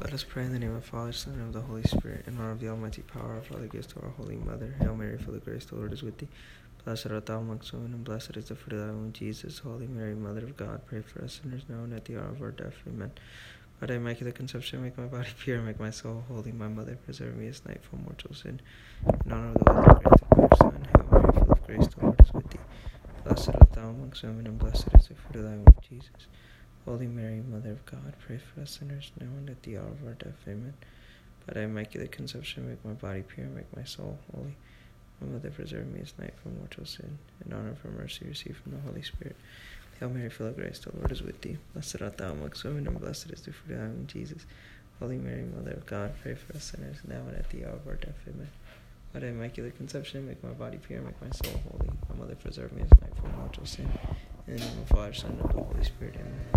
Let us pray in the name of the Father, Son, and of the Holy Spirit, in honor of the Almighty power our Father gives to our Holy Mother. Hail Mary, full of grace, the Lord is with thee. Blessed art thou amongst women, and blessed is the fruit of thy womb, Jesus. Holy Mary, Mother of God, pray for us sinners now and at the hour of our death. Amen. By thy immaculate conception, make my body pure, make my soul holy. My Mother, preserve me this night from mortal sin. In honor of the and grace of our Son, Hail Mary, full of grace, the Lord is with thee. Blessed art thou amongst women, and blessed is the fruit of thy womb, Jesus. Holy Mary, Mother of God, pray for us sinners now and at the hour of our death. Amen. By thy immaculate conception, make my body pure, make my soul holy. My Mother, preserve me this night from mortal sin. In honor her mercy, receive from the Holy Spirit. Hail Mary, full of grace, the Lord is with thee. Blessed art thou amongst women, and blessed is the fruit of thy womb, Jesus. Holy Mary, Mother of God, pray for us sinners now and at the hour of our death. Amen. By thy immaculate conception, make my body pure, make my soul holy. My Mother, preserve me this night from mortal sin. In the name of the Father, Son, and of the Holy Spirit. Amen.